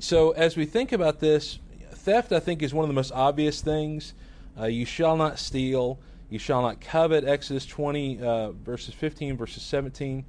so as we think about this, theft, I think, is one of the most obvious things. Uh, you shall not steal. You shall not covet. Exodus 20, uh, verses 15, verses 17.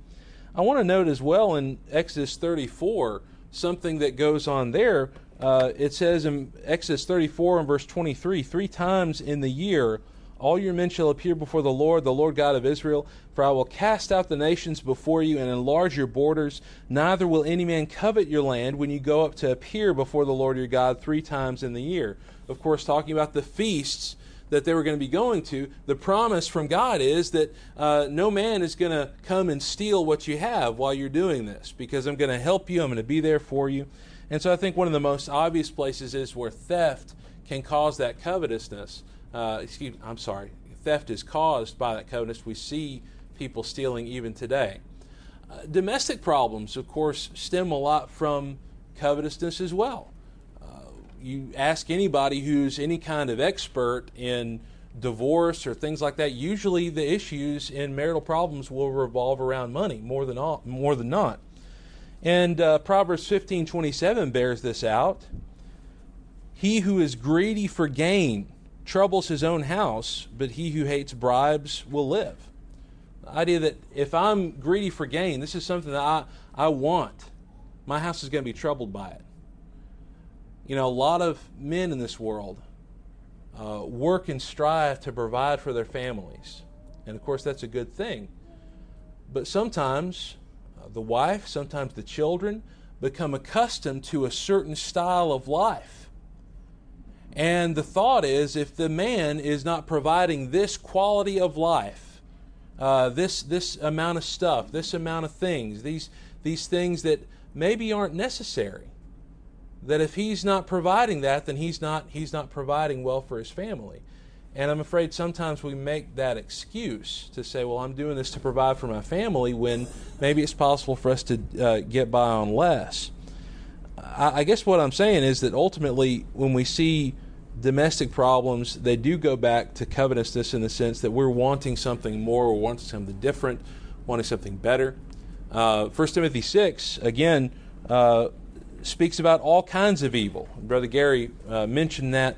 I want to note as well in Exodus 34 something that goes on there. Uh, it says in Exodus 34 and verse 23, three times in the year all your men shall appear before the Lord, the Lord God of Israel. For I will cast out the nations before you and enlarge your borders. Neither will any man covet your land when you go up to appear before the Lord your God three times in the year. Of course, talking about the feasts that they were going to be going to, the promise from God is that uh, no man is going to come and steal what you have while you're doing this, because I'm going to help you, I'm going to be there for you. And so I think one of the most obvious places is where theft can cause that covetousness uh, excuse, I'm sorry, theft is caused by that covetousness. We see people stealing even today. Uh, domestic problems, of course, stem a lot from covetousness as well. Uh, you ask anybody who's any kind of expert in divorce or things like that, usually the issues in marital problems will revolve around money more than all, more than not. And uh, Proverbs 15:27 bears this out. He who is greedy for gain troubles his own house, but he who hates bribes will live. The idea that if I'm greedy for gain, this is something that I, I want, my house is going to be troubled by it. You know, a lot of men in this world uh, work and strive to provide for their families. And of course, that's a good thing. But sometimes uh, the wife, sometimes the children become accustomed to a certain style of life and the thought is if the man is not providing this quality of life, uh, this, this amount of stuff, this amount of things, these, these things that maybe aren't necessary, that if he's not providing that, then he's not, he's not providing well for his family. And I'm afraid sometimes we make that excuse to say, well, I'm doing this to provide for my family when maybe it's possible for us to uh, get by on less. I, I guess what I'm saying is that ultimately, when we see domestic problems, they do go back to covetousness in the sense that we're wanting something more, we're wanting something different, wanting something better. Uh, 1 Timothy 6, again, uh, speaks about all kinds of evil. Brother Gary uh, mentioned that,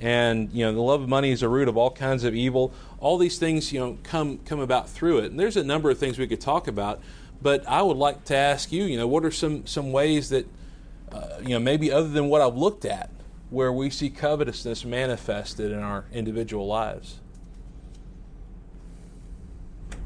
and you know the love of money is a root of all kinds of evil. All these things, you know, come come about through it. And there's a number of things we could talk about, but I would like to ask you, you know, what are some some ways that, uh, you know, maybe other than what I've looked at, where we see covetousness manifested in our individual lives. That's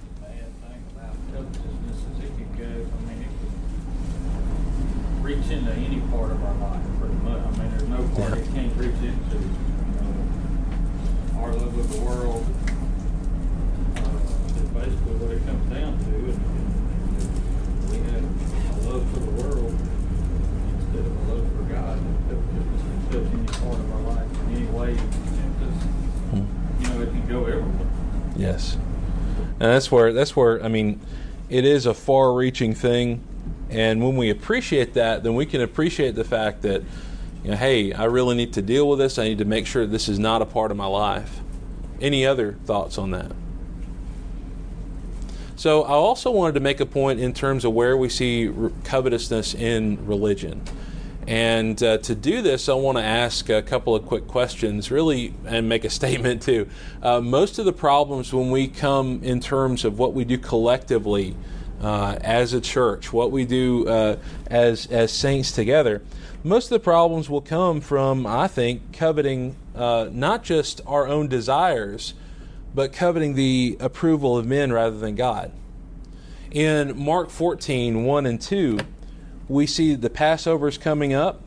the bad thing about covetousness is it can go, I mean it can reach into any part of our life pretty much. I mean, there's no part it can't reach into. You know, our love of the world uh, is basically what it comes down to. And, and we have a love for the world instead of a love for God touch any part of our life in any way. Hmm. you know, it can go everywhere. Yes, and that's where that's where I mean, it is a far-reaching thing, and when we appreciate that, then we can appreciate the fact that, you know, hey, I really need to deal with this. I need to make sure this is not a part of my life. Any other thoughts on that? So I also wanted to make a point in terms of where we see covetousness in religion. And uh, to do this, I want to ask a couple of quick questions, really, and make a statement too. Uh, most of the problems when we come in terms of what we do collectively uh, as a church, what we do uh, as as saints together, most of the problems will come from, I think, coveting uh, not just our own desires, but coveting the approval of men rather than God. In Mark 14, 1 and 2, we see the Passover's coming up,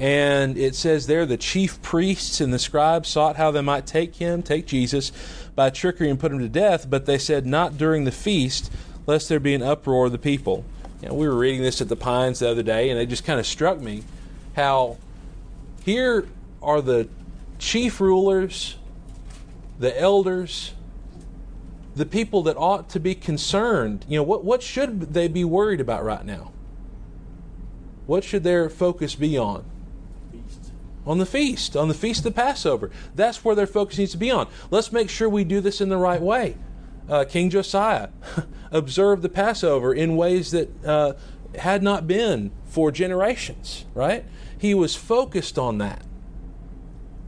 and it says there the chief priests and the scribes sought how they might take him, take Jesus, by trickery and put him to death, but they said, Not during the feast, lest there be an uproar of the people. You know, we were reading this at the Pines the other day, and it just kind of struck me how here are the chief rulers, the elders, the people that ought to be concerned. You know, what, what should they be worried about right now? What should their focus be on? Feast. On the feast, on the feast of Passover. That's where their focus needs to be on. Let's make sure we do this in the right way. Uh, King Josiah observed the Passover in ways that uh, had not been for generations, right? He was focused on that.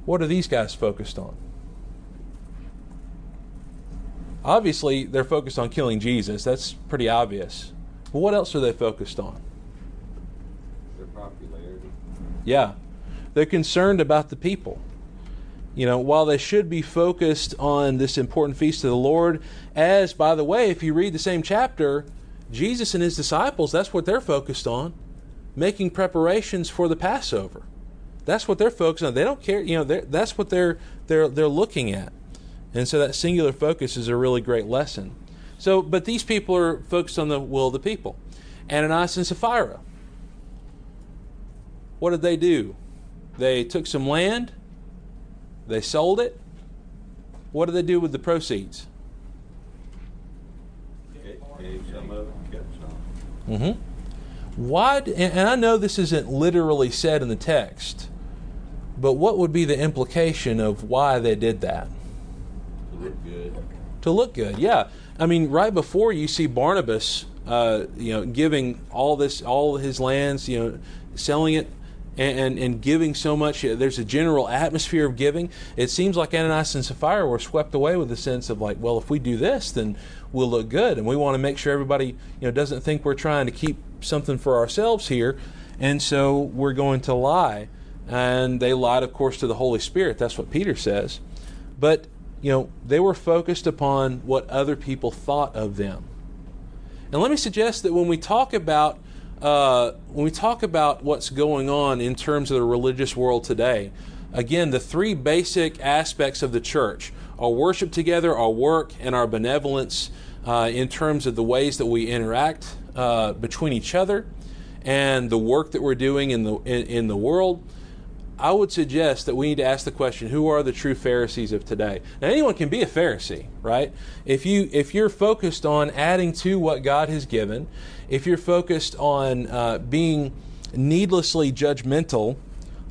What are these guys focused on? Obviously, they're focused on killing Jesus. That's pretty obvious. But what else are they focused on? Their popularity. Yeah. They're concerned about the people. You know, while they should be focused on this important feast of the Lord, as, by the way, if you read the same chapter, Jesus and his disciples, that's what they're focused on, making preparations for the Passover. That's what they're focused on. They don't care, you know, that's what they're, they're, they're looking at. And so that singular focus is a really great lesson. So, but these people are focused on the will of the people. Ananias and Sapphira. What did they do? They took some land, they sold it. What did they do with the proceeds? Mm-hmm. Why? And I know this isn't literally said in the text, but what would be the implication of why they did that? To look good. To look good, yeah. I mean, right before you see Barnabas, uh, you know, giving all this, all his lands, you know, selling it and, and, and, giving so much. There's a general atmosphere of giving. It seems like Ananias and Sapphira were swept away with the sense of like, well, if we do this, then we'll look good, and we want to make sure everybody you know doesn't think we're trying to keep something for ourselves here, and so we're going to lie. And they lied, of course, to the Holy Spirit. That's what Peter says. But you know, they were focused upon what other people thought of them. And let me suggest that when we talk about uh, when we talk about what's going on in terms of the religious world today, again, the three basic aspects of the church our worship together, our work, and our benevolence uh, in terms of the ways that we interact uh, between each other and the work that we're doing in the, in, in the world. I would suggest that we need to ask the question: Who are the true Pharisees of today? Now, anyone can be a Pharisee, right? If you if you're focused on adding to what God has given, if you're focused on uh, being needlessly judgmental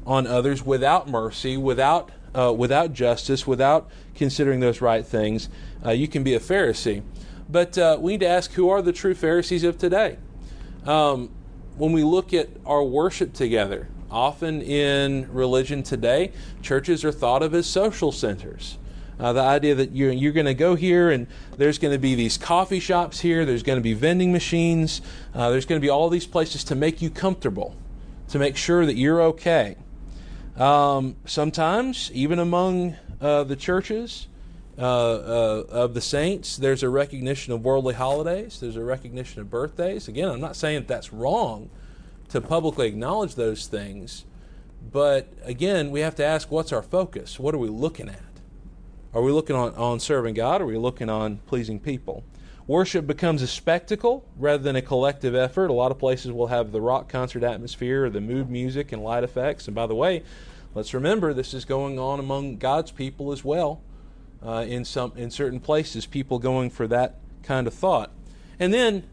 on others without mercy, without uh, without justice, without considering those right things, uh, you can be a Pharisee. But uh, we need to ask: Who are the true Pharisees of today? Um, when we look at our worship together Often in religion today, churches are thought of as social centers. Uh, the idea that you're, you're going to go here and there's going to be these coffee shops here, there's going to be vending machines, uh, there's going to be all these places to make you comfortable, to make sure that you're okay. Um, sometimes, even among uh, the churches uh, uh, of the saints, there's a recognition of worldly holidays, there's a recognition of birthdays. Again, I'm not saying that that's wrong to publicly acknowledge those things. But again, we have to ask what's our focus? What are we looking at? Are we looking on, on serving God? Are we looking on pleasing people? Worship becomes a spectacle rather than a collective effort. A lot of places will have the rock concert atmosphere or the mood music and light effects. And by the way, let's remember this is going on among God's people as well. Uh, in some in certain places, people going for that kind of thought. And then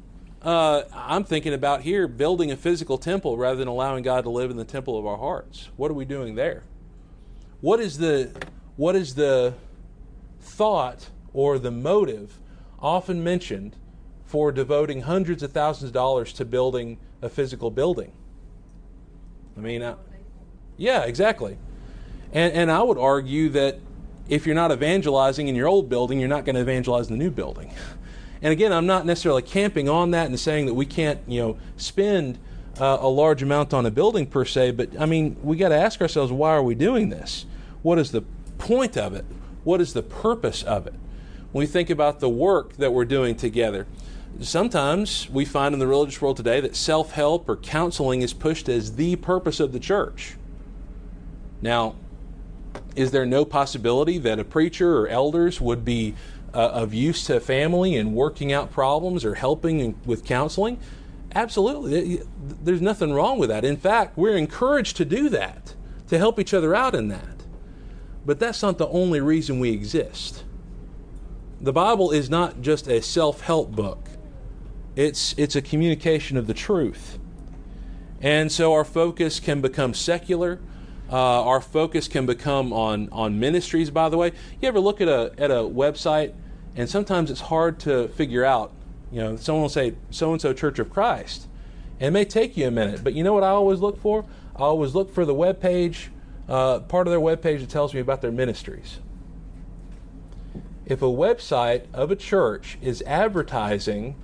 uh, I'm thinking about here building a physical temple rather than allowing God to live in the temple of our hearts. What are we doing there? What is the what is the thought or the motive often mentioned for devoting hundreds of thousands of dollars to building a physical building? I mean, uh, yeah, exactly. And and I would argue that if you're not evangelizing in your old building, you're not going to evangelize in the new building. And again, I'm not necessarily camping on that and saying that we can't, you know, spend uh, a large amount on a building per se, but I mean, we got to ask ourselves, why are we doing this? What is the point of it? What is the purpose of it? When we think about the work that we're doing together, sometimes we find in the religious world today that self help or counseling is pushed as the purpose of the church. Now, is there no possibility that a preacher or elders would be uh, of use to family and working out problems or helping with counseling, absolutely. There's nothing wrong with that. In fact, we're encouraged to do that, to help each other out in that. But that's not the only reason we exist. The Bible is not just a self help book, it's, it's a communication of the truth. And so our focus can become secular. Uh, our focus can become on, on ministries, by the way. You ever look at a, at a website and sometimes it's hard to figure out. You know, someone will say so and so Church of Christ, And it may take you a minute, but you know what I always look for? I always look for the web page, uh, part of their web page that tells me about their ministries. If a website of a church is advertising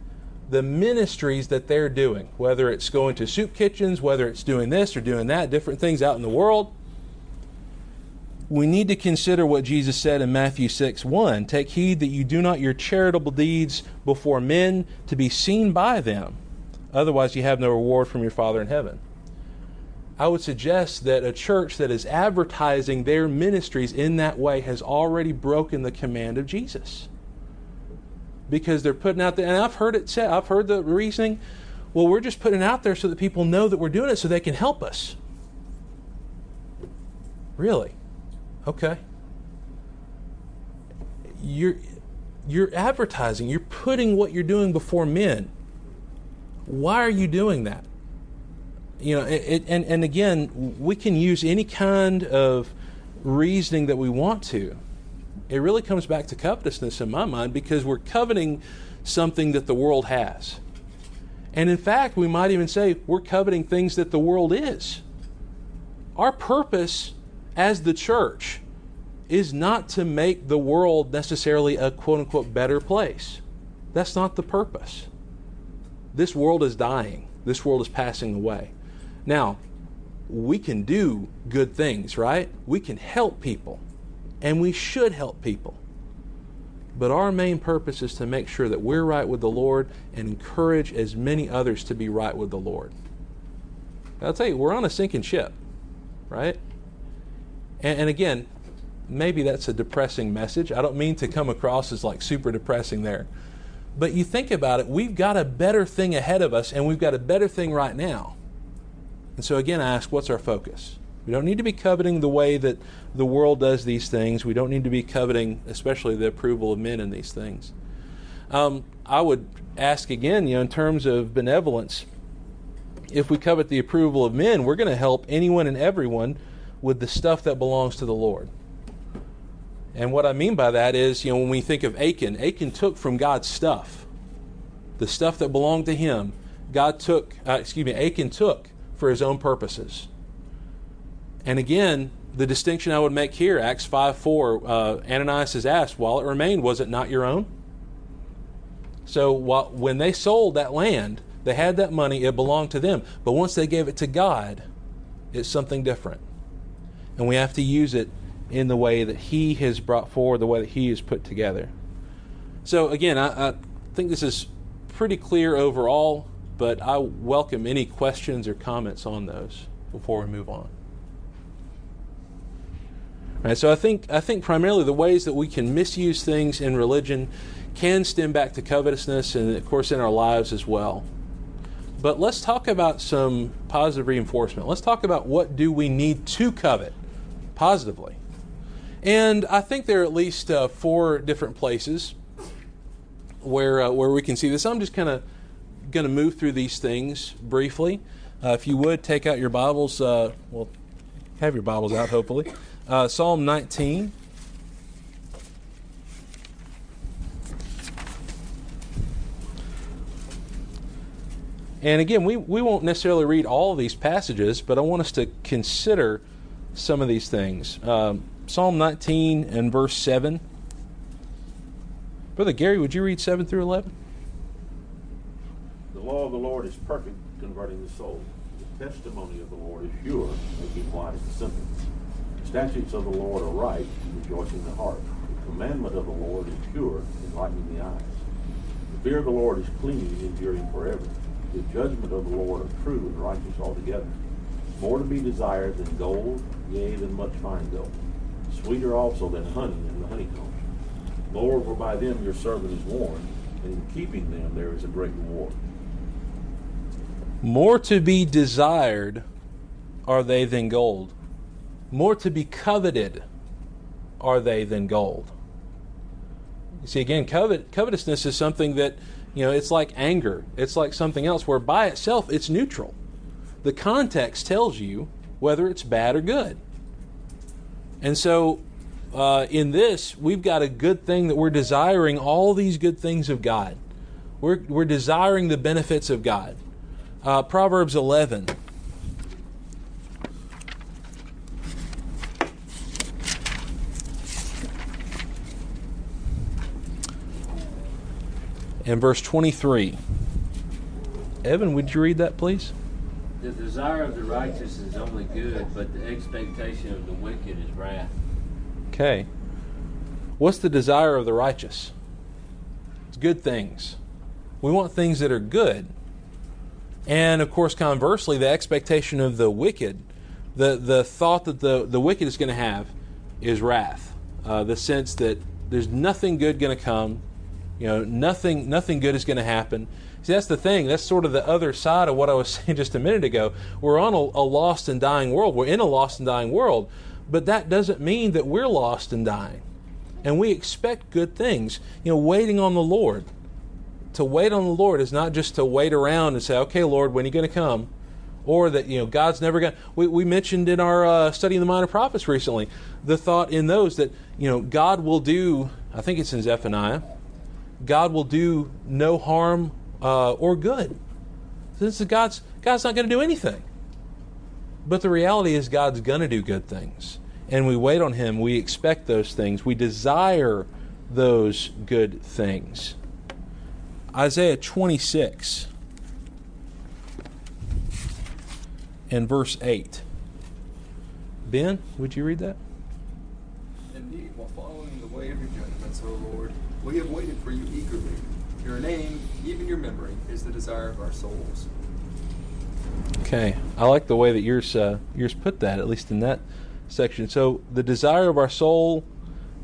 the ministries that they're doing, whether it's going to soup kitchens, whether it's doing this or doing that, different things out in the world, we need to consider what Jesus said in Matthew 6 1. Take heed that you do not your charitable deeds before men to be seen by them. Otherwise, you have no reward from your Father in heaven. I would suggest that a church that is advertising their ministries in that way has already broken the command of Jesus. Because they're putting out there, and I've heard it said, I've heard the reasoning, well, we're just putting it out there so that people know that we're doing it so they can help us. Really? Okay. You're you're advertising, you're putting what you're doing before men. Why are you doing that? You know, it, and and again, we can use any kind of reasoning that we want to. It really comes back to covetousness in my mind because we're coveting something that the world has. And in fact, we might even say we're coveting things that the world is. Our purpose as the church is not to make the world necessarily a quote unquote better place. That's not the purpose. This world is dying, this world is passing away. Now, we can do good things, right? We can help people, and we should help people. But our main purpose is to make sure that we're right with the Lord and encourage as many others to be right with the Lord. I'll tell you, we're on a sinking ship, right? And, and again, maybe that's a depressing message. I don't mean to come across as like super depressing there. But you think about it, we've got a better thing ahead of us, and we've got a better thing right now. And so, again, I ask, what's our focus? We don't need to be coveting the way that the world does these things. We don't need to be coveting, especially the approval of men in these things. Um, I would ask again, you know, in terms of benevolence, if we covet the approval of men, we're going to help anyone and everyone with the stuff that belongs to the Lord. And what I mean by that is, you know, when we think of Achan, Achan took from God's stuff, the stuff that belonged to him. God took, uh, excuse me, Achan took for his own purposes. And again, the distinction I would make here, Acts 5 4, uh, Ananias is asked, while it remained, was it not your own? So while, when they sold that land, they had that money, it belonged to them. But once they gave it to God, it's something different. And we have to use it in the way that He has brought forward, the way that He has put together. So, again, I, I think this is pretty clear overall, but I welcome any questions or comments on those before we move on. Right, so I think I think primarily the ways that we can misuse things in religion can stem back to covetousness and of course in our lives as well. But let's talk about some positive reinforcement. Let's talk about what do we need to covet positively. And I think there are at least uh, four different places where uh, where we can see this. I'm just kind of going to move through these things briefly. Uh, if you would take out your Bibles, uh, well, have your Bibles out, hopefully. Uh, Psalm 19. And again, we, we won't necessarily read all of these passages, but I want us to consider some of these things. Um, Psalm 19 and verse 7. Brother Gary, would you read 7 through 11? The law of the Lord is perfect, converting the soul. The testimony of the Lord is pure, making wise the simple. The statutes of the Lord are right, rejoicing the heart. The commandment of the Lord is pure, enlightening the eyes. The fear of the Lord is clean, enduring forever. The judgment of the Lord are true and righteous altogether. More to be desired than gold, yea, than much fine gold. Sweeter also than honey and the honeycomb. For by them your servant is warned, and in keeping them there is a great reward. More to be desired are they than gold. More to be coveted are they than gold. You see, again, covet, covetousness is something that, you know, it's like anger. It's like something else where by itself it's neutral. The context tells you whether it's bad or good. And so, uh, in this, we've got a good thing that we're desiring all these good things of God. We're, we're desiring the benefits of God. Uh, Proverbs 11. And verse 23. Evan, would you read that, please? The desire of the righteous is only good, but the expectation of the wicked is wrath. Okay. What's the desire of the righteous? It's good things. We want things that are good. And of course, conversely, the expectation of the wicked, the, the thought that the, the wicked is going to have is wrath. Uh, the sense that there's nothing good going to come, you know, nothing, nothing good is going to happen. See, that's the thing. That's sort of the other side of what I was saying just a minute ago. We're on a, a lost and dying world. We're in a lost and dying world, but that doesn't mean that we're lost and dying. And we expect good things. You know, waiting on the Lord. To wait on the Lord is not just to wait around and say, okay, Lord, when are you going to come? Or that, you know, God's never going to. We, we mentioned in our uh, study in the Minor Prophets recently the thought in those that, you know, God will do, I think it's in Zephaniah, God will do no harm uh, or good. This is God's God's not going to do anything. But the reality is God's going to do good things. And we wait on him, we expect those things, we desire those good things. Isaiah 26 and verse 8. Ben, would you read that? Indeed, while following the way of your judgments, O Lord, we have waited for you eagerly. Your name, your memory, is the desire of our souls. Okay, I like the way that yours uh, yours put that, at least in that section. So the desire of our soul,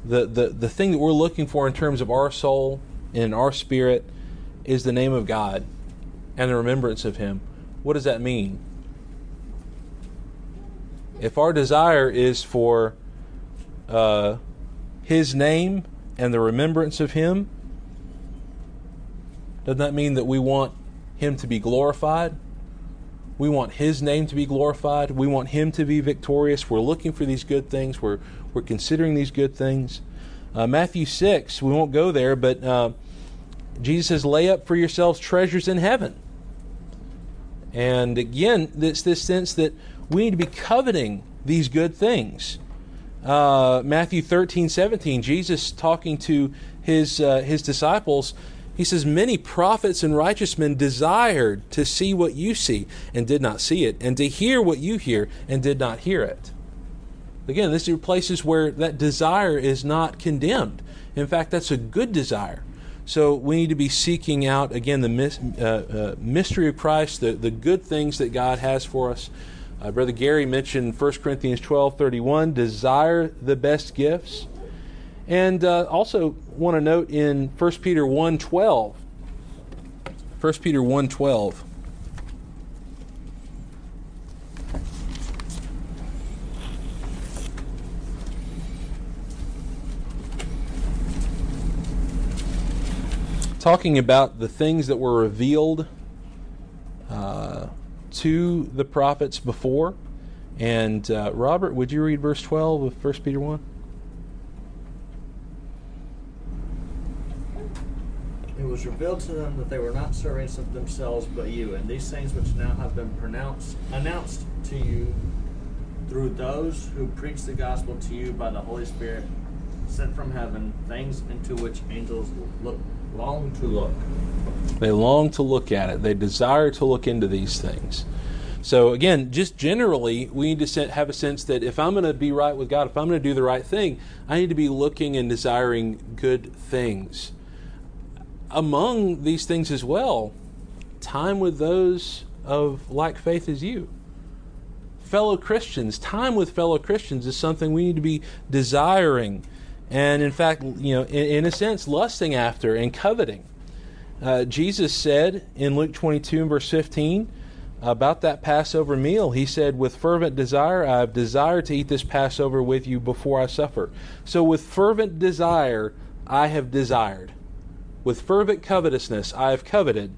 the, the the thing that we're looking for in terms of our soul and our spirit, is the name of God and the remembrance of Him. What does that mean? If our desire is for uh, His name and the remembrance of Him, doesn't that mean that we want Him to be glorified? We want His name to be glorified. We want Him to be victorious. We're looking for these good things. We're, we're considering these good things. Uh, Matthew 6, we won't go there, but uh, Jesus says, lay up for yourselves treasures in heaven. And again, it's this sense that we need to be coveting these good things. Uh, Matthew 13, 17, Jesus talking to his, uh, his disciples, he says, Many prophets and righteous men desired to see what you see and did not see it, and to hear what you hear and did not hear it. Again, these are places where that desire is not condemned. In fact, that's a good desire. So we need to be seeking out, again, the uh, uh, mystery of Christ, the, the good things that God has for us. Uh, Brother Gary mentioned 1 Corinthians 12 31, desire the best gifts. And uh, also want to note in 1 Peter 1 12, 1 Peter 1 12, talking about the things that were revealed uh, to the prophets before. And uh, Robert, would you read verse 12 of 1 Peter 1? Was revealed to them that they were not servants of themselves but you, and these things which now have been pronounced announced to you through those who preach the gospel to you by the Holy Spirit sent from heaven, things into which angels look long to look. They long to look at it. They desire to look into these things. So again, just generally, we need to have a sense that if I'm going to be right with God, if I'm going to do the right thing, I need to be looking and desiring good things. Among these things as well, time with those of like faith as you. Fellow Christians, time with fellow Christians is something we need to be desiring and in fact, you know, in, in a sense, lusting after and coveting. Uh, Jesus said in Luke 22 and verse 15 about that Passover meal, he said, With fervent desire, I have desired to eat this Passover with you before I suffer. So, with fervent desire, I have desired. With fervent covetousness, I have coveted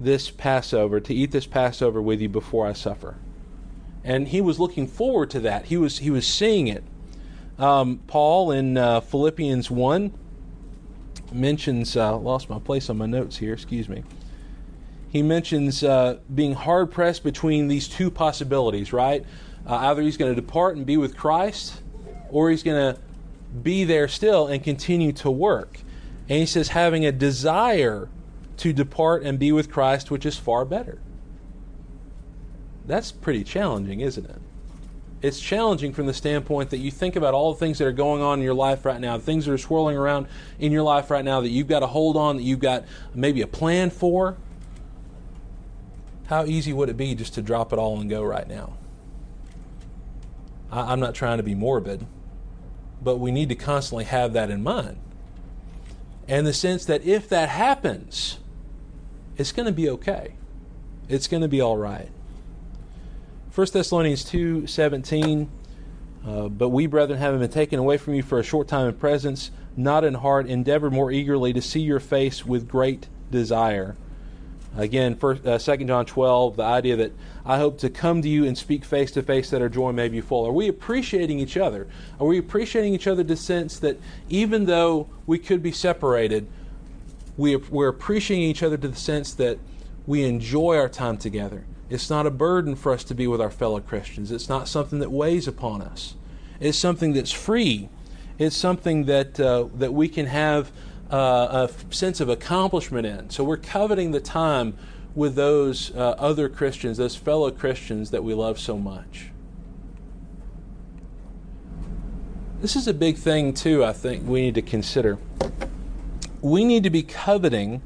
this Passover, to eat this Passover with you before I suffer. And he was looking forward to that. He was, he was seeing it. Um, Paul in uh, Philippians 1 mentions, uh, lost my place on my notes here, excuse me. he mentions uh, being hard pressed between these two possibilities, right? Uh, either he's going to depart and be with Christ, or he's going to be there still and continue to work. And he says, having a desire to depart and be with Christ, which is far better. That's pretty challenging, isn't it? It's challenging from the standpoint that you think about all the things that are going on in your life right now, things that are swirling around in your life right now that you've got to hold on, that you've got maybe a plan for. How easy would it be just to drop it all and go right now? I, I'm not trying to be morbid, but we need to constantly have that in mind. And the sense that if that happens, it's going to be okay. It's going to be all right. 1 Thessalonians 2 17. Uh, but we, brethren, having been taken away from you for a short time in presence, not in heart, endeavor more eagerly to see your face with great desire. Again, first, uh, 2 John 12, the idea that I hope to come to you and speak face to face that our joy may be full. Are we appreciating each other? Are we appreciating each other to the sense that even though we could be separated, we, we're appreciating each other to the sense that we enjoy our time together? It's not a burden for us to be with our fellow Christians. It's not something that weighs upon us. It's something that's free. It's something that uh, that we can have uh, a sense of accomplishment in. So we're coveting the time with those uh, other Christians, those fellow Christians that we love so much. This is a big thing, too, I think we need to consider. We need to be coveting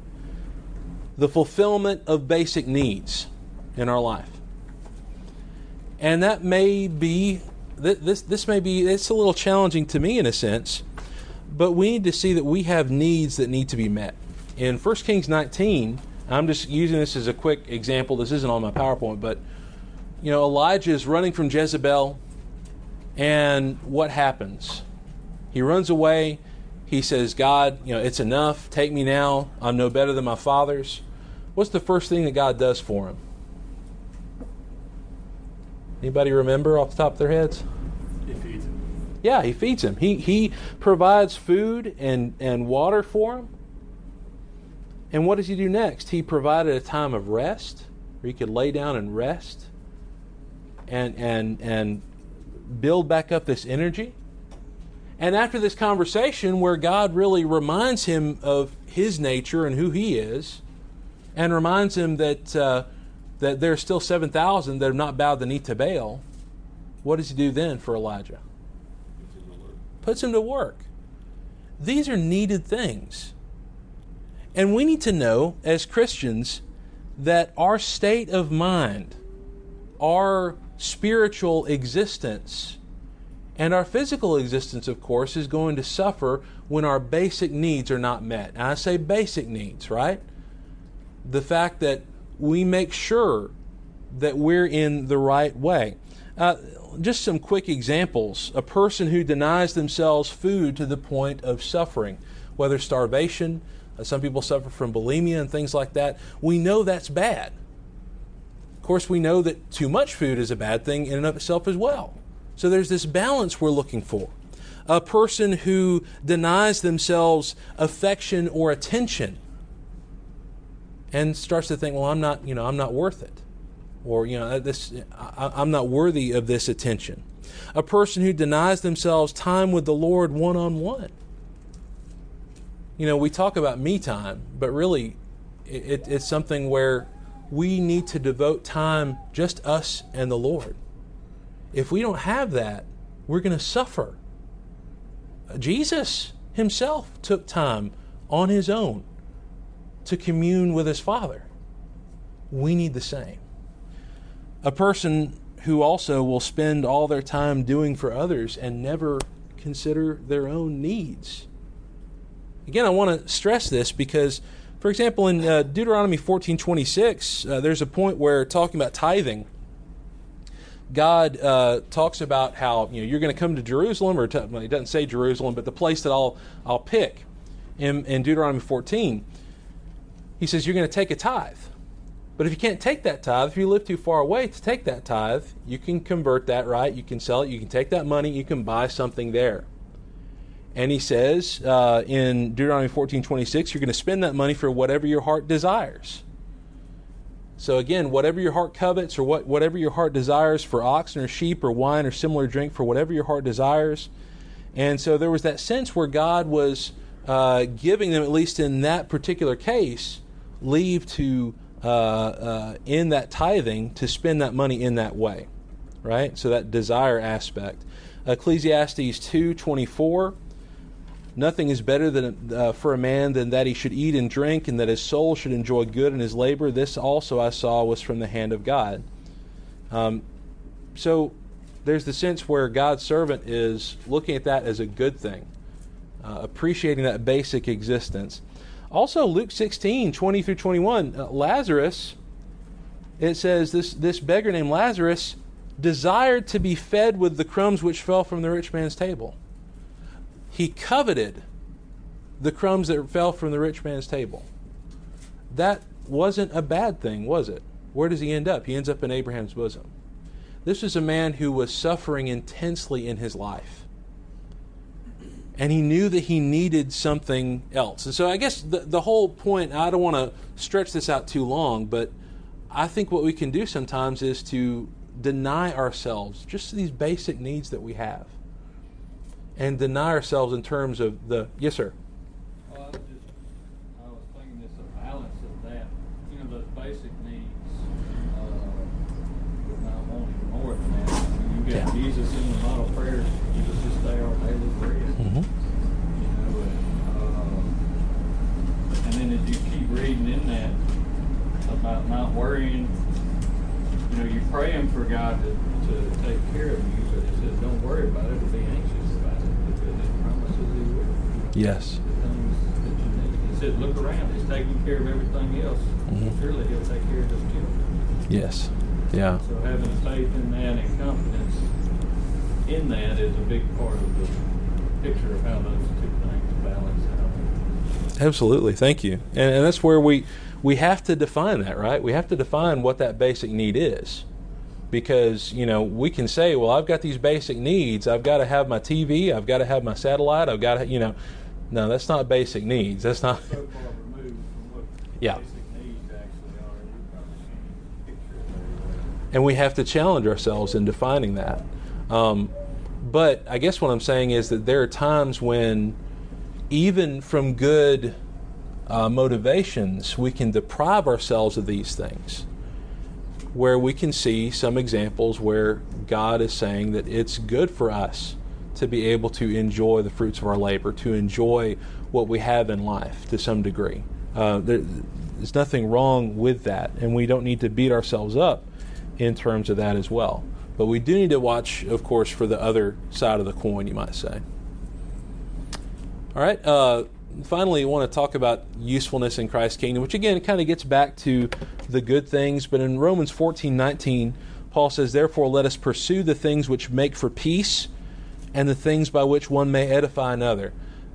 the fulfillment of basic needs in our life. And that may be this this may be it's a little challenging to me in a sense, but we need to see that we have needs that need to be met. In 1 Kings 19, I'm just using this as a quick example. This isn't on my PowerPoint, but you know, Elijah is running from Jezebel, and what happens? He runs away. He says, God, you know, it's enough. Take me now. I'm no better than my fathers. What's the first thing that God does for him? Anybody remember off the top of their heads? Yeah, he feeds him. He he provides food and, and water for him. And what does he do next? He provided a time of rest where he could lay down and rest and and and build back up this energy. And after this conversation where God really reminds him of his nature and who he is, and reminds him that uh, that there's still 7,000 that have not bowed the knee to Baal, what does he do then for Elijah? Puts him to work. These are needed things. And we need to know as Christians that our state of mind, our spiritual existence, and our physical existence, of course, is going to suffer when our basic needs are not met. And I say basic needs, right? The fact that we make sure that we're in the right way. Uh, just some quick examples. A person who denies themselves food to the point of suffering, whether starvation, uh, some people suffer from bulimia and things like that. We know that's bad. Of course, we know that too much food is a bad thing in and of itself as well. So there's this balance we're looking for. A person who denies themselves affection or attention and starts to think, well, I'm not, you know, I'm not worth it, or you know, uh, this, I, I'm not worthy of this attention. A person who denies themselves time with the Lord one on one. You know, we talk about me time, but really, it, it's something where we need to devote time just us and the Lord. If we don't have that, we're going to suffer. Uh, Jesus himself took time on his own to commune with his Father. We need the same. A person who also will spend all their time doing for others and never consider their own needs. Again, I want to stress this because, for example, in uh, Deuteronomy 14:26, uh, there's a point where talking about tithing, God uh, talks about how you know you're going to come to Jerusalem, or to, well, he doesn't say Jerusalem, but the place that I'll I'll pick in, in Deuteronomy 14 he says you're going to take a tithe. But if you can't take that tithe, if you live too far away to take that tithe, you can convert that, right? You can sell it, you can take that money, you can buy something there. And he says uh, in Deuteronomy 14 26, you're going to spend that money for whatever your heart desires. So again, whatever your heart covets or what, whatever your heart desires for oxen or sheep or wine or similar drink, for whatever your heart desires. And so there was that sense where God was uh, giving them, at least in that particular case, leave to, uh, uh, in that tithing, to spend that money in that way. Right? So that desire aspect. Ecclesiastes 2.24 Nothing is better than uh, for a man than that he should eat and drink, and that his soul should enjoy good in his labor. This also I saw was from the hand of God. Um, so there's the sense where God's servant is looking at that as a good thing, uh, appreciating that basic existence. Also, Luke 16, 20 through 21, uh, Lazarus, it says this, this beggar named Lazarus desired to be fed with the crumbs which fell from the rich man's table he coveted the crumbs that fell from the rich man's table. That wasn't a bad thing, was it? Where does he end up? He ends up in Abraham's bosom. This is a man who was suffering intensely in his life. And he knew that he needed something else. And so I guess the, the whole point, I don't want to stretch this out too long, but I think what we can do sometimes is to deny ourselves just these basic needs that we have and deny ourselves in terms of the yes sir Well, I was just, I was thinking a balance of that, you know, those basic needs, uh, not wanting more than that. You got Yeah. Jesus in the model prayer, give us this day our daily bread. Mhm. You know, and, and as you keep reading in that about not worrying, you know, you're praying for God to, to take care of you, but it says don't worry about it, but be anxious about it, because it promises He will yes the things that you need. He said, look around, he's taking care of everything else. Mm-hmm. Surely he'll take care of his children. yes yeah So having faith in that and confidence in that is a big part of the picture of how those two things balance out. Absolutely, thank you. And, and that's where we we have to define that, right? We have to define what that basic need is, because you know we can say, well, I've got these basic needs. I've got to have my TV. I've got to have my satellite. I've got to, you know, no, that's not basic needs. That's not. So far removed from what Yeah. basic needs actually are, we probably can't picture it very well. and we have to challenge ourselves in defining that. Um, but I guess what I'm saying is that there are times when, even from good uh, motivations, we can deprive ourselves of these things. Where we can see some examples where God is saying that it's good for us to be able to enjoy the fruits of our labor, to enjoy what we have in life to some degree. Uh, there, there's nothing wrong with that, and we don't need to beat ourselves up in terms of that as well. But we do need to watch, of course, for the other side of the coin, you might say. All right. Uh, finally, I want to talk about usefulness in Christ's kingdom, which again kind of gets back to the good things. But in Romans 14 19, Paul says, Therefore, let us pursue the things which make for peace and the things by which one may edify another.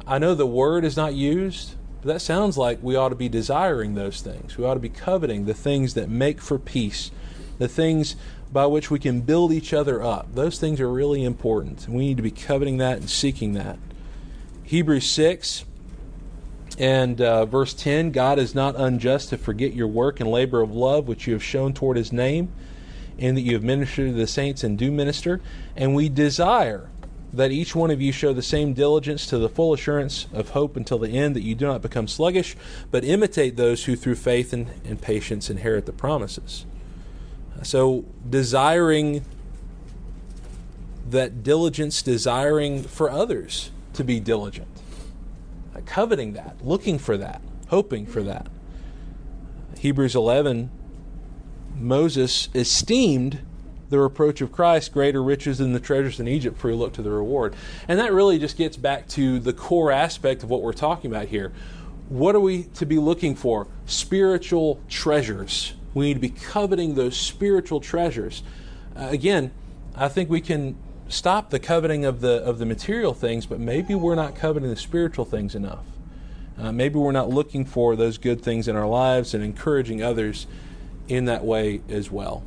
I know the word is not used, but that sounds like we ought to be desiring those things. We ought to be coveting the things that make for peace, the things by which we can build each other up. Those things are really important. We need to be coveting that and seeking that. Hebrews 6 and uh, verse 10 God is not unjust to forget your work and labor of love which you have shown toward his name, and that you have ministered to the saints and do minister. And we desire that each one of you show the same diligence to the full assurance of hope until the end, that you do not become sluggish, but imitate those who through faith and, and patience inherit the promises. So, desiring that diligence, desiring for others to be diligent, uh, coveting that, looking for that, hoping for that. Hebrews 11, Moses esteemed the reproach of Christ greater riches than the treasures in Egypt, for he looked to the reward. And that really just gets back to the core aspect of what we're talking about here. What are we to be looking for? Spiritual treasures. We need to be coveting those spiritual treasures. Uh, again, I think we can stop the coveting of the of the material things, but maybe we're not coveting the spiritual things enough. Uh, maybe we're not looking for those good things in our lives and encouraging others in that way as well.